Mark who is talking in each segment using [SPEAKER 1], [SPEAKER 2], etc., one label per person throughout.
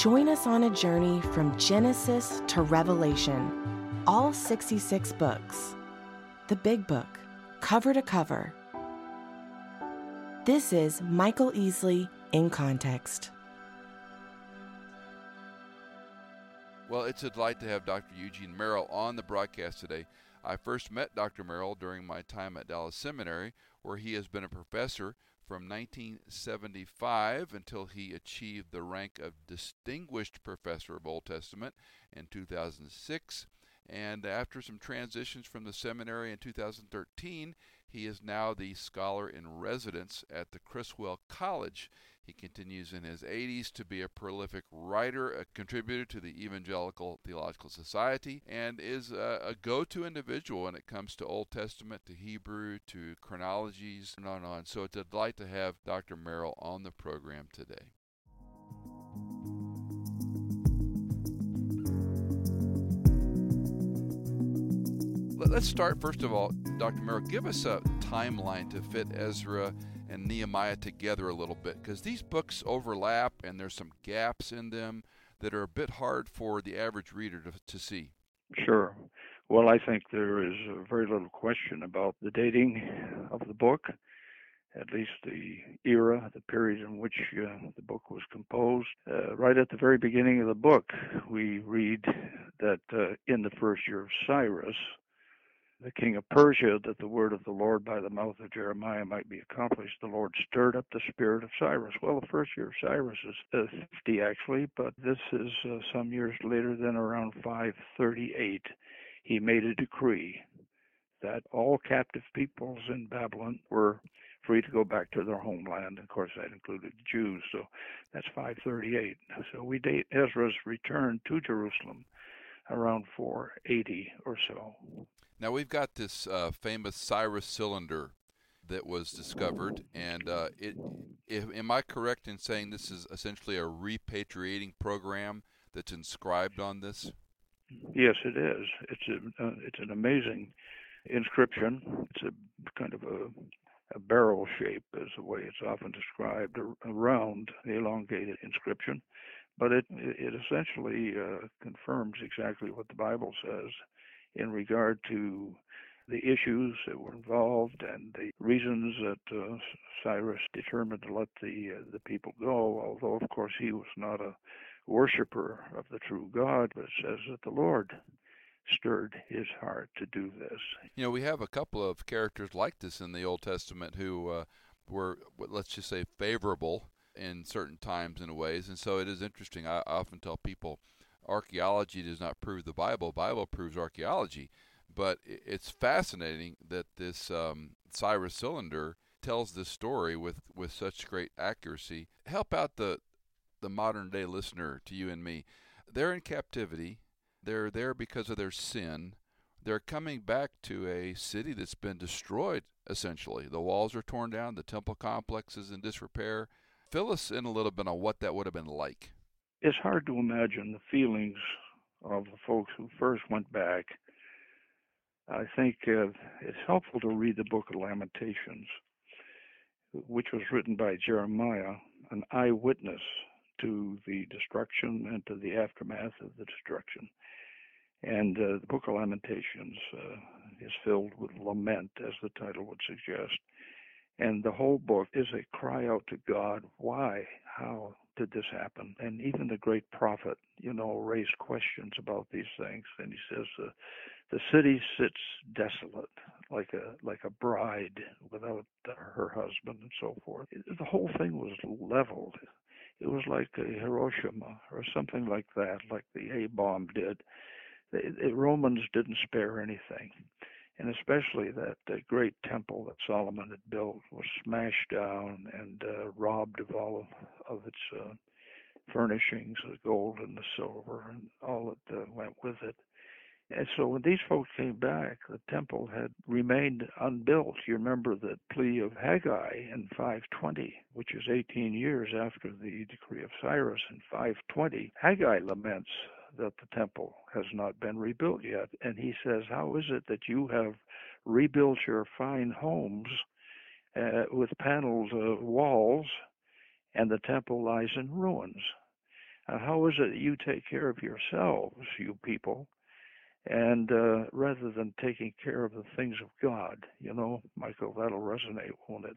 [SPEAKER 1] Join us on a journey from Genesis to Revelation, all 66 books. The Big Book, cover to cover. This is Michael Easley in Context.
[SPEAKER 2] Well, it's a delight to have Dr. Eugene Merrill on the broadcast today. I first met Dr. Merrill during my time at Dallas Seminary, where he has been a professor from 1975 until he achieved the rank of Distinguished Professor of Old Testament in 2006. And after some transitions from the seminary in 2013, he is now the scholar in residence at the Criswell College. He continues in his 80s to be a prolific writer, a contributor to the Evangelical Theological Society, and is a, a go to individual when it comes to Old Testament, to Hebrew, to chronologies, and on and on. So it's a delight to have Dr. Merrill on the program today. Let's start first of all, Dr. Merrill. Give us a timeline to fit Ezra and Nehemiah together a little bit because these books overlap and there's some gaps in them that are a bit hard for the average reader to, to see.
[SPEAKER 3] Sure. Well, I think there is very little question about the dating of the book, at least the era, the period in which uh, the book was composed. Uh, right at the very beginning of the book, we read that uh, in the first year of Cyrus, the king of Persia, that the word of the Lord by the mouth of Jeremiah might be accomplished, the Lord stirred up the spirit of Cyrus. Well, the first year of Cyrus is uh, 50 actually, but this is uh, some years later than around 538. He made a decree that all captive peoples in Babylon were free to go back to their homeland. Of course, that included Jews, so that's 538. So we date Ezra's return to Jerusalem around 480 or so.
[SPEAKER 2] Now we've got this uh, famous Cyrus cylinder that was discovered, and uh, it. If, am I correct in saying this is essentially a repatriating program that's inscribed on this?
[SPEAKER 3] Yes, it is. It's a, uh, it's an amazing inscription. It's a kind of a, a barrel shape, is the way it's often described, around the elongated inscription. But it it essentially uh, confirms exactly what the Bible says in regard to the issues that were involved and the reasons that uh, Cyrus determined to let the uh, the people go. Although, of course, he was not a worshiper of the true God, but it says that the Lord stirred his heart to do this.
[SPEAKER 2] You know, we have a couple of characters like this in the Old Testament who uh, were, let's just say, favorable in certain times and ways, and so it is interesting. I often tell people archaeology does not prove the Bible. Bible proves archaeology. But it's fascinating that this um, Cyrus cylinder tells this story with, with such great accuracy. Help out the the modern day listener to you and me. They're in captivity. They're there because of their sin. They're coming back to a city that's been destroyed, essentially. The walls are torn down, the temple complex is in disrepair. Fill us in a little bit on what that would have been like
[SPEAKER 3] it's hard to imagine the feelings of the folks who first went back. I think uh, it's helpful to read the book of Lamentations, which was written by Jeremiah, an eyewitness to the destruction and to the aftermath of the destruction. And uh, the book of Lamentations uh, is filled with lament, as the title would suggest. And the whole book is a cry out to God why, how, did this happen? And even the great prophet, you know, raised questions about these things. And he says, uh, the city sits desolate, like a like a bride without her husband, and so forth. The whole thing was leveled. It was like Hiroshima or something like that, like the A bomb did. The, the Romans didn't spare anything and especially that uh, great temple that Solomon had built was smashed down and uh, robbed of all of, of its uh, furnishings, the gold and the silver, and all that uh, went with it. And so when these folks came back, the temple had remained unbuilt. You remember the plea of Haggai in 520, which is 18 years after the decree of Cyrus in 520. Haggai laments that the temple has not been rebuilt yet. And he says, How is it that you have rebuilt your fine homes uh, with paneled uh, walls and the temple lies in ruins? Uh, how is it that you take care of yourselves, you people? and uh, rather than taking care of the things of God, you know, Michael, that'll resonate, won't it?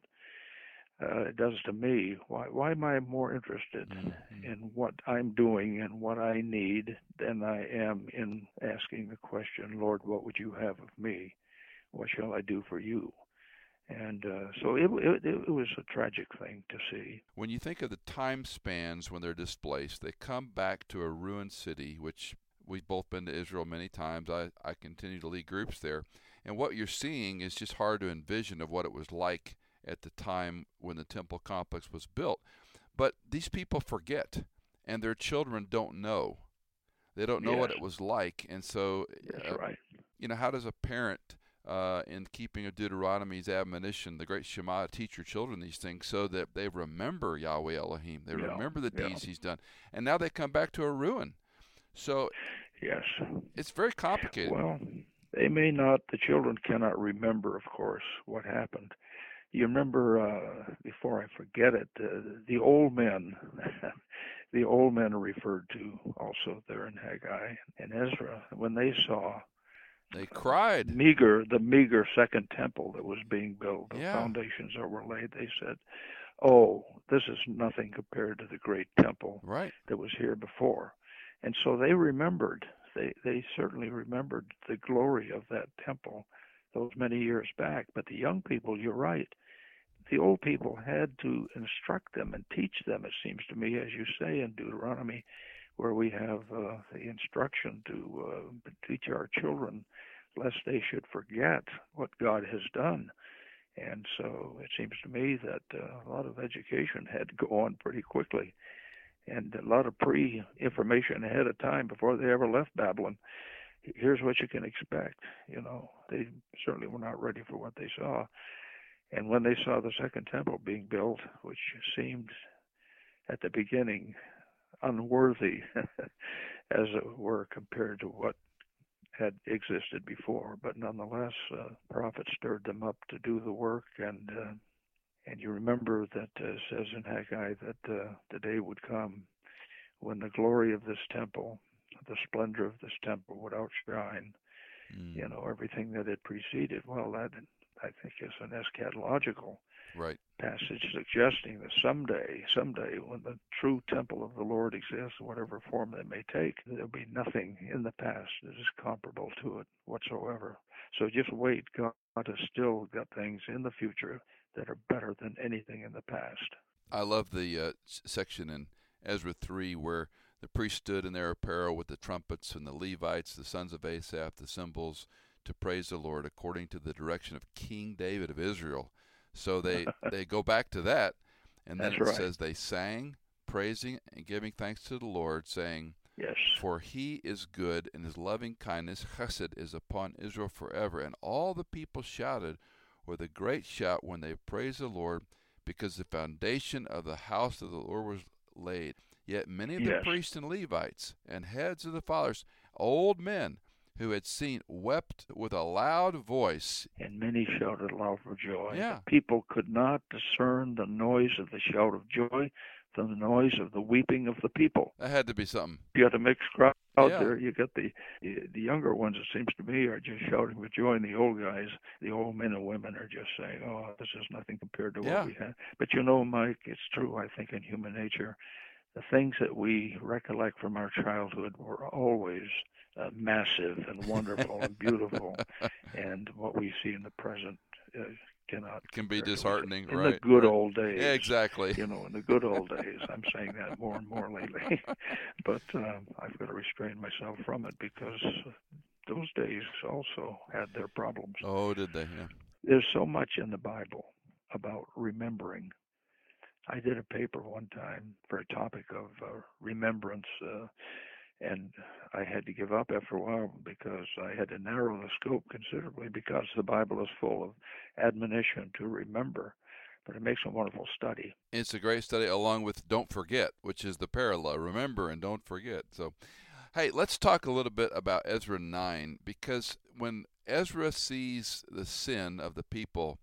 [SPEAKER 3] Uh, it does to me. Why, why am I more interested mm-hmm. in what I'm doing and what I need than I am in asking the question, Lord, what would you have of me? What shall I do for you? And uh, so it, it, it was a tragic thing to see.
[SPEAKER 2] When you think of the time spans when they're displaced, they come back to a ruined city, which we've both been to Israel many times. I, I continue to lead groups there. And what you're seeing is just hard to envision of what it was like at the time when the temple complex was built. But these people forget, and their children don't know. They don't know
[SPEAKER 3] yes.
[SPEAKER 2] what it was like. And so,
[SPEAKER 3] uh, right.
[SPEAKER 2] you know, how does a parent, uh, in keeping of Deuteronomy's admonition, the great Shema, teach your children these things so that they remember Yahweh Elohim? They
[SPEAKER 3] yeah.
[SPEAKER 2] remember the
[SPEAKER 3] yeah.
[SPEAKER 2] deeds He's done. And now they come back to a ruin. So,
[SPEAKER 3] yes,
[SPEAKER 2] it's very complicated.
[SPEAKER 3] Well, they may not. The children cannot remember, of course, what happened. You remember, uh, before I forget it, uh, the old men. the old men are referred to also there in Haggai and Ezra when they saw
[SPEAKER 2] they cried.
[SPEAKER 3] Meager, the meager second temple that was being built, the
[SPEAKER 2] yeah.
[SPEAKER 3] foundations that were laid. They said, "Oh, this is nothing compared to the great temple
[SPEAKER 2] right.
[SPEAKER 3] that was here before." And so they remembered, they, they certainly remembered the glory of that temple those many years back. But the young people, you're right, the old people had to instruct them and teach them, it seems to me, as you say in Deuteronomy, where we have uh, the instruction to uh, teach our children lest they should forget what God has done. And so it seems to me that uh, a lot of education had to go on pretty quickly and a lot of pre information ahead of time before they ever left Babylon. Here's what you can expect. You know, they certainly were not ready for what they saw. And when they saw the second temple being built, which seemed at the beginning unworthy, as it were, compared to what had existed before, but nonetheless, uh, prophets stirred them up to do the work, and uh, and you remember that uh, says in Haggai that uh, the day would come when the glory of this temple, the splendor of this temple would outshine, mm. you know, everything that had preceded. Well, that I think is an eschatological
[SPEAKER 2] right.
[SPEAKER 3] passage suggesting that someday, someday, when the true temple of the Lord exists, whatever form it may take, there'll be nothing in the past that is comparable to it whatsoever. So just wait. God has still got things in the future that are better than anything in the past.
[SPEAKER 2] I love the uh, section in Ezra 3 where the priests stood in their apparel with the trumpets and the Levites, the sons of Asaph, the cymbals, to praise the Lord according to the direction of King David of Israel. So they, they go back to that, and then
[SPEAKER 3] That's
[SPEAKER 2] it
[SPEAKER 3] right.
[SPEAKER 2] says they sang, praising and giving thanks to the Lord, saying,
[SPEAKER 3] Yes.
[SPEAKER 2] For he is good, and his loving kindness, chesed, is upon Israel forever. And all the people shouted, with a great shout when they praised the Lord, because the foundation of the house of the Lord was laid. Yet many of
[SPEAKER 3] yes.
[SPEAKER 2] the priests and Levites and heads of the fathers, old men who had seen, wept with a loud voice.
[SPEAKER 3] And many shouted aloud for joy.
[SPEAKER 2] Yeah.
[SPEAKER 3] The people could not discern the noise of the shout of joy from the noise of the weeping of the people.
[SPEAKER 2] That had to be something.
[SPEAKER 3] You got a mixed crowd out
[SPEAKER 2] Yeah.
[SPEAKER 3] there. You got the the younger ones. It seems to me are just shouting with joy, and the old guys, the old men and women, are just saying, "Oh, this is nothing compared to
[SPEAKER 2] Yeah.
[SPEAKER 3] what we had." But you know, Mike, it's true. I think in human nature, the things that we recollect from our childhood were always uh, massive and wonderful and beautiful, and what we see in the present uh, cannot
[SPEAKER 2] Can be
[SPEAKER 3] compare to it.
[SPEAKER 2] disheartening,
[SPEAKER 3] in
[SPEAKER 2] right?
[SPEAKER 3] the good
[SPEAKER 2] right.
[SPEAKER 3] old days.
[SPEAKER 2] Yeah, exactly.
[SPEAKER 3] You know, in the good old days, I'm saying that more and more lately, but um, I've got to restrain myself from it because those days also had their problems.
[SPEAKER 2] Oh, did they? Yeah.
[SPEAKER 3] There's so much in the Bible about remembering I did a paper one time for a topic of uh, remembrance, uh, and I had to give up after a while because I had to narrow the scope considerably because the Bible is full of admonition to remember. But it makes a wonderful study.
[SPEAKER 2] It's a great study, along with Don't Forget, which is the parallel. Remember and don't forget. So, hey, let's talk a little bit about Ezra 9 because when Ezra sees the sin of the people,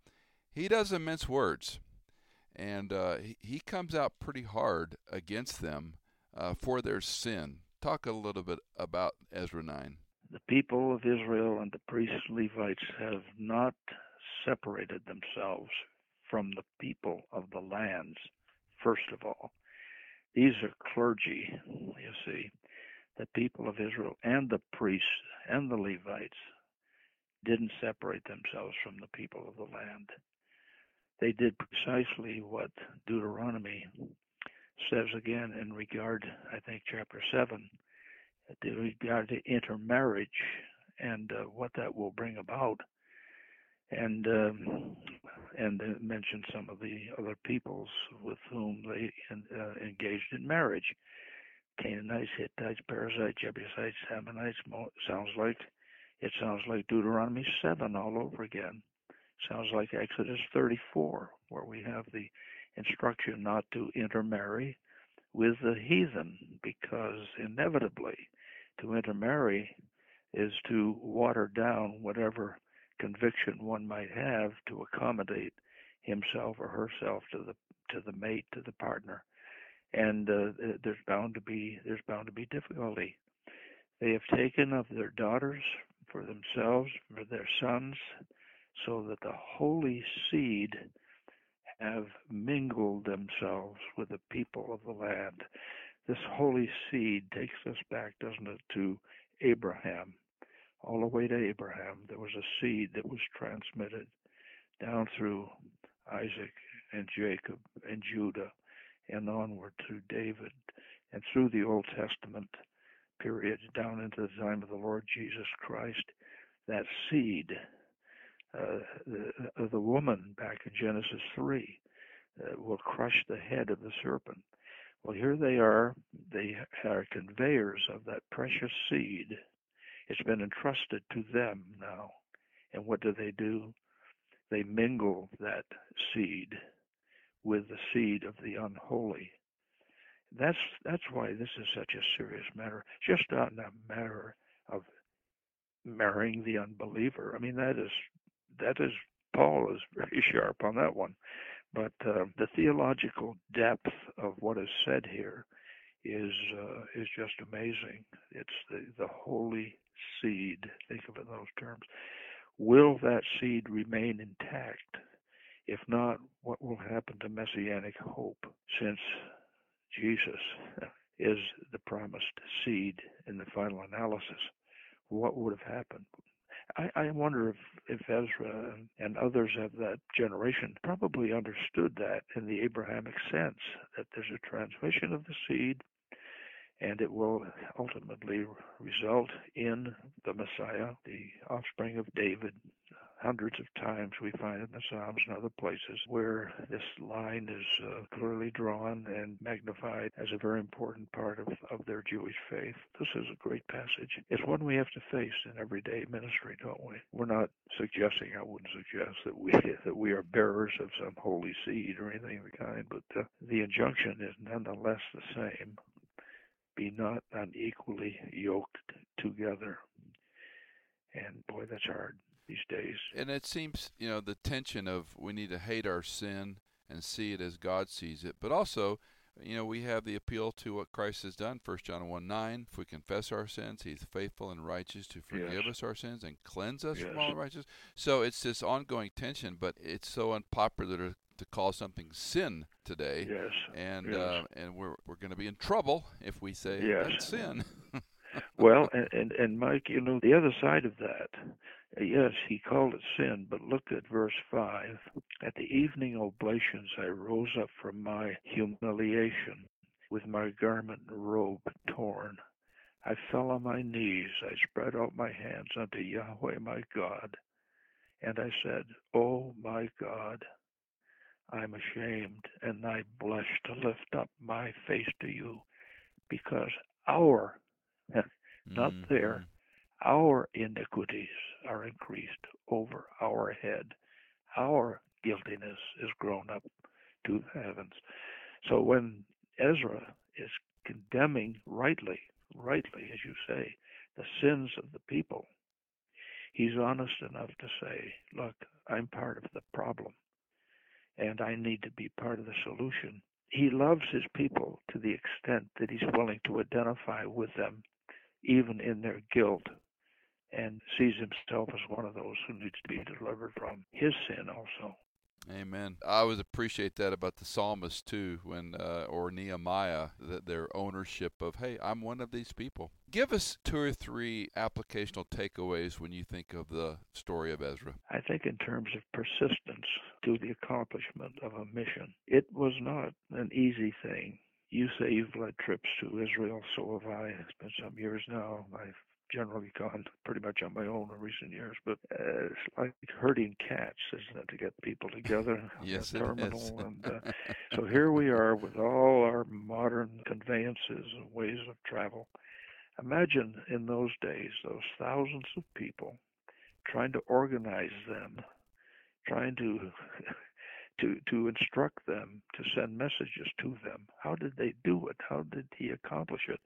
[SPEAKER 2] he doesn't mince words and uh, he, comes out pretty hard against them uh, for their sin. Talk a little bit about Ezra 9.
[SPEAKER 3] The people of Israel and the priests Levites have not separated themselves from the people of the lands, first of all. These are clergy, you see. The people of Israel and the priests and the Levites didn't separate themselves from the people of the land they did precisely what Deuteronomy says again in regard, I think, chapter 7, in regard to intermarriage and uh, what that will bring about. And um, and mentioned some of the other peoples with whom they uh, engaged in marriage. Canaanites, Hittites, Perizzites, Jebusites, Ammonites. Sounds like it sounds like Deuteronomy 7 all over again. Sounds like Exodus 34, where we have the instruction not to intermarry with the heathen, because inevitably to intermarry is to water down whatever conviction one might have to accommodate himself or herself to the to the mate to the partner. And uh, there's bound to be there's bound to be difficulty. They have taken of their daughters for themselves for their sons so that the holy seed have mingled themselves with the people of the land. This holy seed takes us back, doesn't it, to Abraham. All the way to Abraham, there was a seed that was transmitted down through Isaac and Jacob and Judah and onward to David and through the Old Testament period down into the time of the Lord Jesus Christ. That seed uh, the, the woman back in Genesis 3 uh, will crush the head of the serpent. Well, here they are. They are conveyors of that precious seed. It's been entrusted to them now. And what do they do? They mingle that seed with the seed of the unholy. That's that's why this is such a serious matter. Just not a matter of marrying the unbeliever. I mean that is that is Paul is very sharp on that one. But uh, the theological depth of what is said here is uh, is just amazing. It's the the holy seed. Think of it in those terms. Will that seed remain intact? If not, what will happen to messianic hope? Since Jesus is the promised seed in the final analysis, what would have happened? I, I wonder if, if Ezra and others of that generation probably understood that in the Abrahamic sense, that there's a transmission of the seed and it will ultimately result in the Messiah, the offspring of David, hundreds of times we find in the Psalms and other places where this line is uh, clearly drawn and magnified as a very important part of, of their Jewish faith. This is a great passage. It's one we have to face in everyday ministry, don't we? We're not suggesting, I wouldn't suggest that we that we are bearers of some holy seed or anything of the kind, but uh, the injunction is nonetheless the same. Be not unequally yoked together. And boy, that's hard these days.
[SPEAKER 2] And it seems, you know, the tension of we need to hate our sin and see it as God sees it, but also, you know, we have the appeal to what Christ has done. First John one nine. If we confess our sins, He's faithful and righteous to forgive yes. us our sins and cleanse us yes. from all righteousness. So it's this ongoing tension, but it's so unpopular to, to call something sin today.
[SPEAKER 3] Yes.
[SPEAKER 2] And
[SPEAKER 3] yes.
[SPEAKER 2] Uh, and we're we're going to be in trouble if we say yes. that's sin.
[SPEAKER 3] well, and, and and Mike, you know, the other side of that Yes, he called it sin, but look at verse 5. At the evening oblations I rose up from my humiliation, with my garment and robe torn. I fell on my knees, I spread out my hands unto Yahweh my God, and I said, O my God, I'm ashamed, and I blush to lift up my face to you, because our, not
[SPEAKER 2] Mhm.
[SPEAKER 3] there, our iniquities are increased over our head. Our guiltiness is grown up to the heavens. So when Ezra is condemning rightly, rightly, as you say, the sins of the people, he's honest enough to say, look, I'm part of the problem and I need to be part of the solution. He loves his people to the extent that he's willing to identify with them, even in their guilt, and sees himself as one of those who needs to be delivered from his sin also.
[SPEAKER 2] Amen. I always appreciate that about the psalmist too, when uh, or Nehemiah, that their ownership of, hey, I'm one of these people. Give us two or three applicational takeaways when you think of the story of Ezra.
[SPEAKER 3] I think in terms of persistence to the accomplishment of a mission, it was not an easy thing. You say you've led trips to Israel, so have I. It's been some years now. I've generally gone pretty much on my own in recent years, but uh, it's like herding cats, isn't it, to get people together
[SPEAKER 2] Yes,
[SPEAKER 3] the
[SPEAKER 2] it
[SPEAKER 3] terminal. and uh, so here we are with all our modern conveyances and ways of travel. Imagine in those days those thousands of people trying to organize them, trying to to to instruct them, to send messages to them. How did they do it? How did he accomplish it?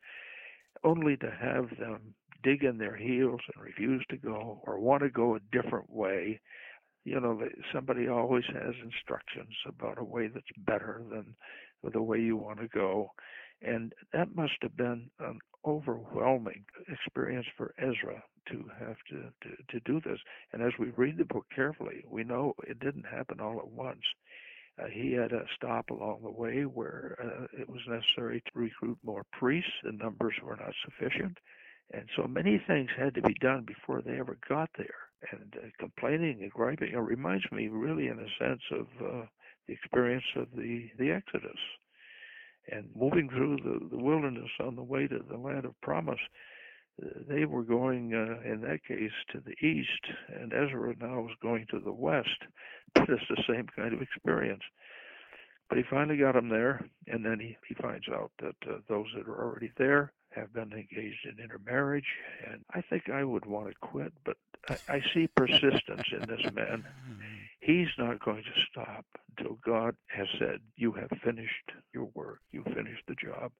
[SPEAKER 3] Only to have them dig in their heels and refuse to go or want to go a different way. You know, somebody always has instructions about a way that's better than the way you want to go. And that must have been an overwhelming experience for Ezra to have to, to, to do this. And as we read the book carefully, we know it didn't happen all at once. Uh, he had a stop along the way where uh, it was necessary to recruit more priests. The numbers were not sufficient. And so many things had to be done before they ever got there. And uh, complaining and griping it reminds me, really, in a sense, of uh, the experience of the, the Exodus. And moving through the, the wilderness on the way to the land of promise, uh, they were going, uh, in that case, to the east, and Ezra now was going to the west. But it's the same kind of experience. But he finally got them there, and then he, he finds out that uh, those that are already there have been engaged in intermarriage. And I think I would want to quit, but I, I see persistence in this man. He's not going to stop until God has said, You have finished your work, you finished the job.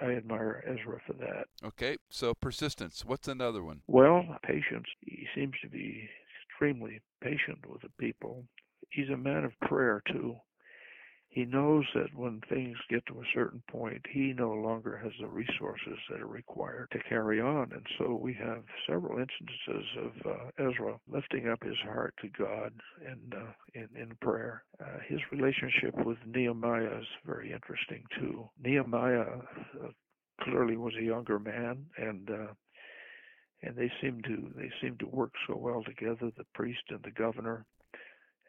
[SPEAKER 3] I admire Ezra for that.
[SPEAKER 2] Okay, so persistence. What's another one?
[SPEAKER 3] Well, patience. He seems to be extremely patient with the people. He's a man of prayer, too. He knows that when things get to a certain point, he no longer has the resources that are required to carry on. And so we have several instances of uh, Ezra lifting up his heart to God in, uh, in, in prayer. Uh, his relationship with Nehemiah is very interesting, too. Nehemiah uh, clearly was a younger man, and uh, and they seem to they seem to work so well together, the priest and the governor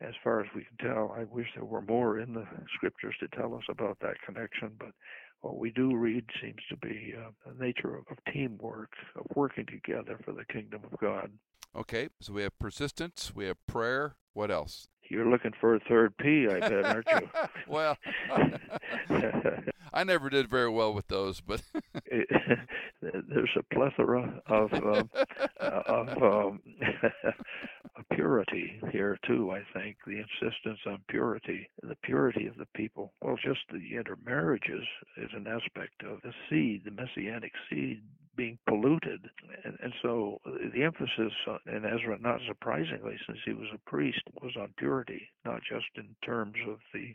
[SPEAKER 3] as far as we can tell. I wish there were more in the scriptures to tell us about that connection, but what we do read seems to be uh, the nature of, of teamwork, of working together for the kingdom of God.
[SPEAKER 2] Okay, so we have persistence, we have prayer. What else?
[SPEAKER 3] You're looking for a third P, I bet, aren't you?
[SPEAKER 2] well, I never did very well with those, but
[SPEAKER 3] there's a plethora of um, of um, purity here too. I think the insistence on purity, the purity of the people. Well, just the intermarriages is an aspect of the seed, the messianic seed being polluted, and, and so the emphasis on, in Ezra, not surprisingly, since he was a priest, was on purity, not just in terms of the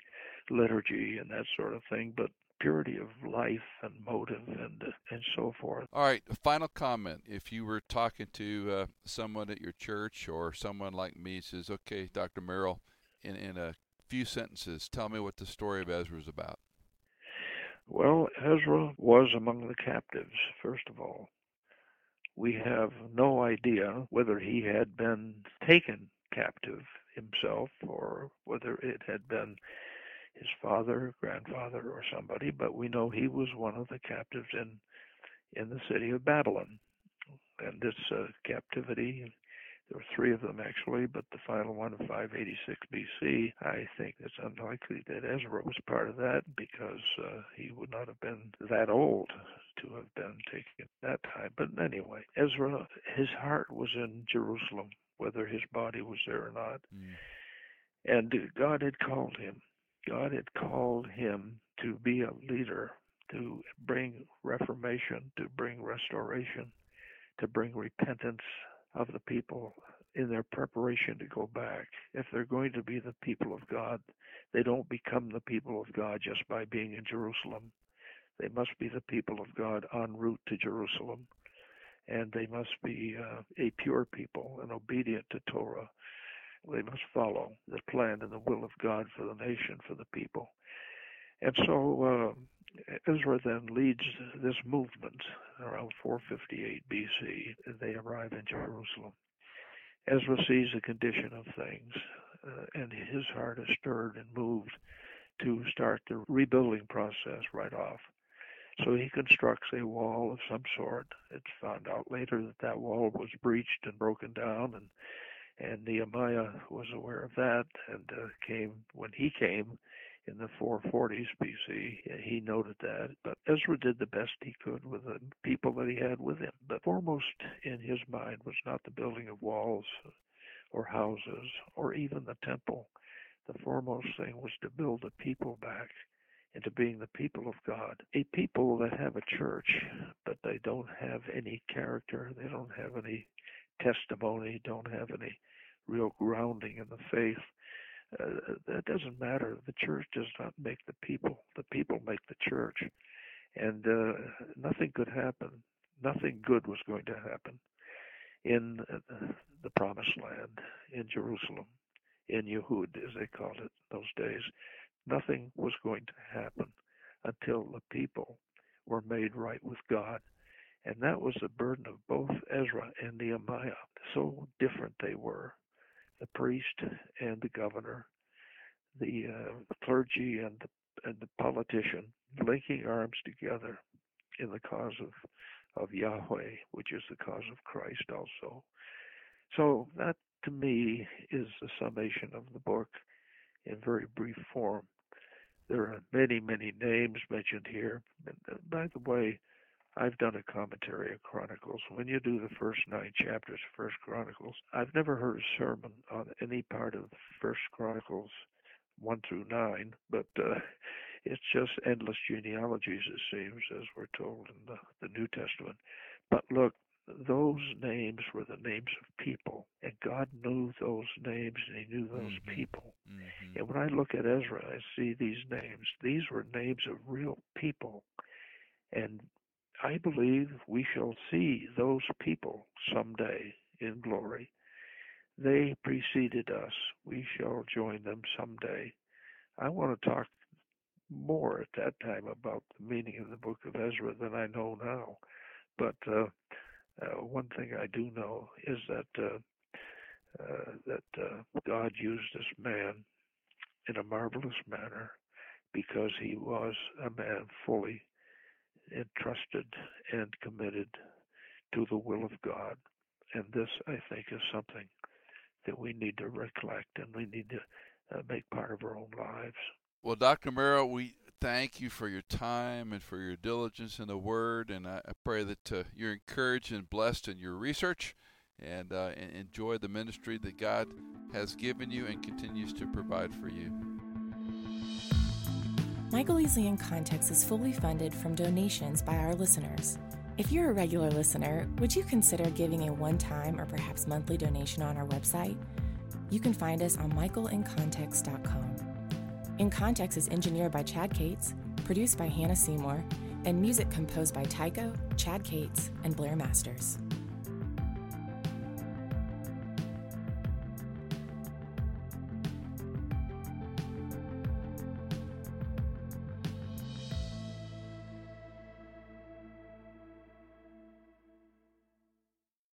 [SPEAKER 3] liturgy and that sort of thing, but purity of life and motive and and so forth.
[SPEAKER 2] All right, final comment. If you were talking to uh, someone at your church or someone like me says, "Okay, Dr. Merrill, in in a few sentences, tell me what the story of Ezra is about."
[SPEAKER 3] Well, Ezra was among the captives, first of all. We have no idea whether he had been taken captive himself or whether it had been his father, grandfather, or somebody, but we know he was one of the captives in in the city of Babylon. And this uh, captivity, There were three of them actually, but the final one of 586 BC, I think it's unlikely that Ezra was part of that because uh, he would not have been that old to have been taken at that time. But anyway, Ezra, his heart was in Jerusalem, whether his body was there or not. Mm. And God had called him. God had called him to be a leader, to bring reformation, to bring restoration, to bring repentance of the people in their preparation to go back. If they're going to be the people of God, they don't become the people of God just by being in Jerusalem. They must be the people of God en route to Jerusalem. And they must be uh, a pure people and obedient to Torah. They must follow the plan and the will of God for the nation, for the people. And so uh, Ezra then leads this movement around 458 BC. They arrive in Jerusalem. Ezra sees the condition of things, uh, and his heart is stirred and moved to start the rebuilding process right off. So he constructs a wall of some sort. It's found out later that that wall was breached and broken down, and and Nehemiah was aware of that and uh, came when he came in the 440s BC. He noted that, but Ezra did the best he could with the people that he had with him. But foremost in his mind was not the building of walls or houses or even the temple. The foremost thing was to build the people back into being the people of God. A people that have a church, but they don't have any character, they don't have any testimony, don't have any real grounding in the faith. Uh, that doesn't matter. The church does not make the people. The people make the church. And uh, nothing could happen. Nothing good was going to happen in uh, the promised land, in Jerusalem, in Yehud, as they called it those days. Nothing was going to happen until the people were made right with God. And that was the burden of both Ezra and Nehemiah. So different they were the priest and the governor, the uh, clergy and the, and the politician linking arms together in the cause of of Yahweh, which is the cause of Christ also. So that to me is the summation of the book in very brief form. There are many, many names mentioned here. And uh, by the way, I've done a commentary of Chronicles. When you do the first nine chapters of First Chronicles, I've never heard a sermon on any part of First Chronicles one through nine, but uh, it's just endless genealogies, it seems, as we're told in the, the New Testament. But look, those names were the names of people, and God knew those names and He knew those mm-hmm. people. Mm-hmm. And when I look at Ezra, I see these names. These were names of real people. And I believe we shall see those people someday in glory. They preceded us. We shall join them someday. I want to talk more at that time about the meaning of the book of Ezra than I know now. But uh, uh, one thing I do know is that uh, uh that uh, God used this man in a marvelous manner because he was a man fully entrusted and committed to the will of God. And this, I think, is something that we need to recollect and we need to uh, make part of our own lives.
[SPEAKER 2] Well, Dr. Merrill, we thank you for your time and for your diligence in the Word, and I, pray that uh, you're encouraged and blessed in your research and, uh, and enjoy the ministry that God has given you and continues to provide for you.
[SPEAKER 1] Michael Easley in Context is fully funded from donations by our listeners. If you're a regular listener, would you consider giving a one time or perhaps monthly donation on our website? You can find us on michaelincontext.com. In Context is engineered by Chad Cates, produced by Hannah Seymour, and music composed by Tycho, Chad Cates, and Blair Masters.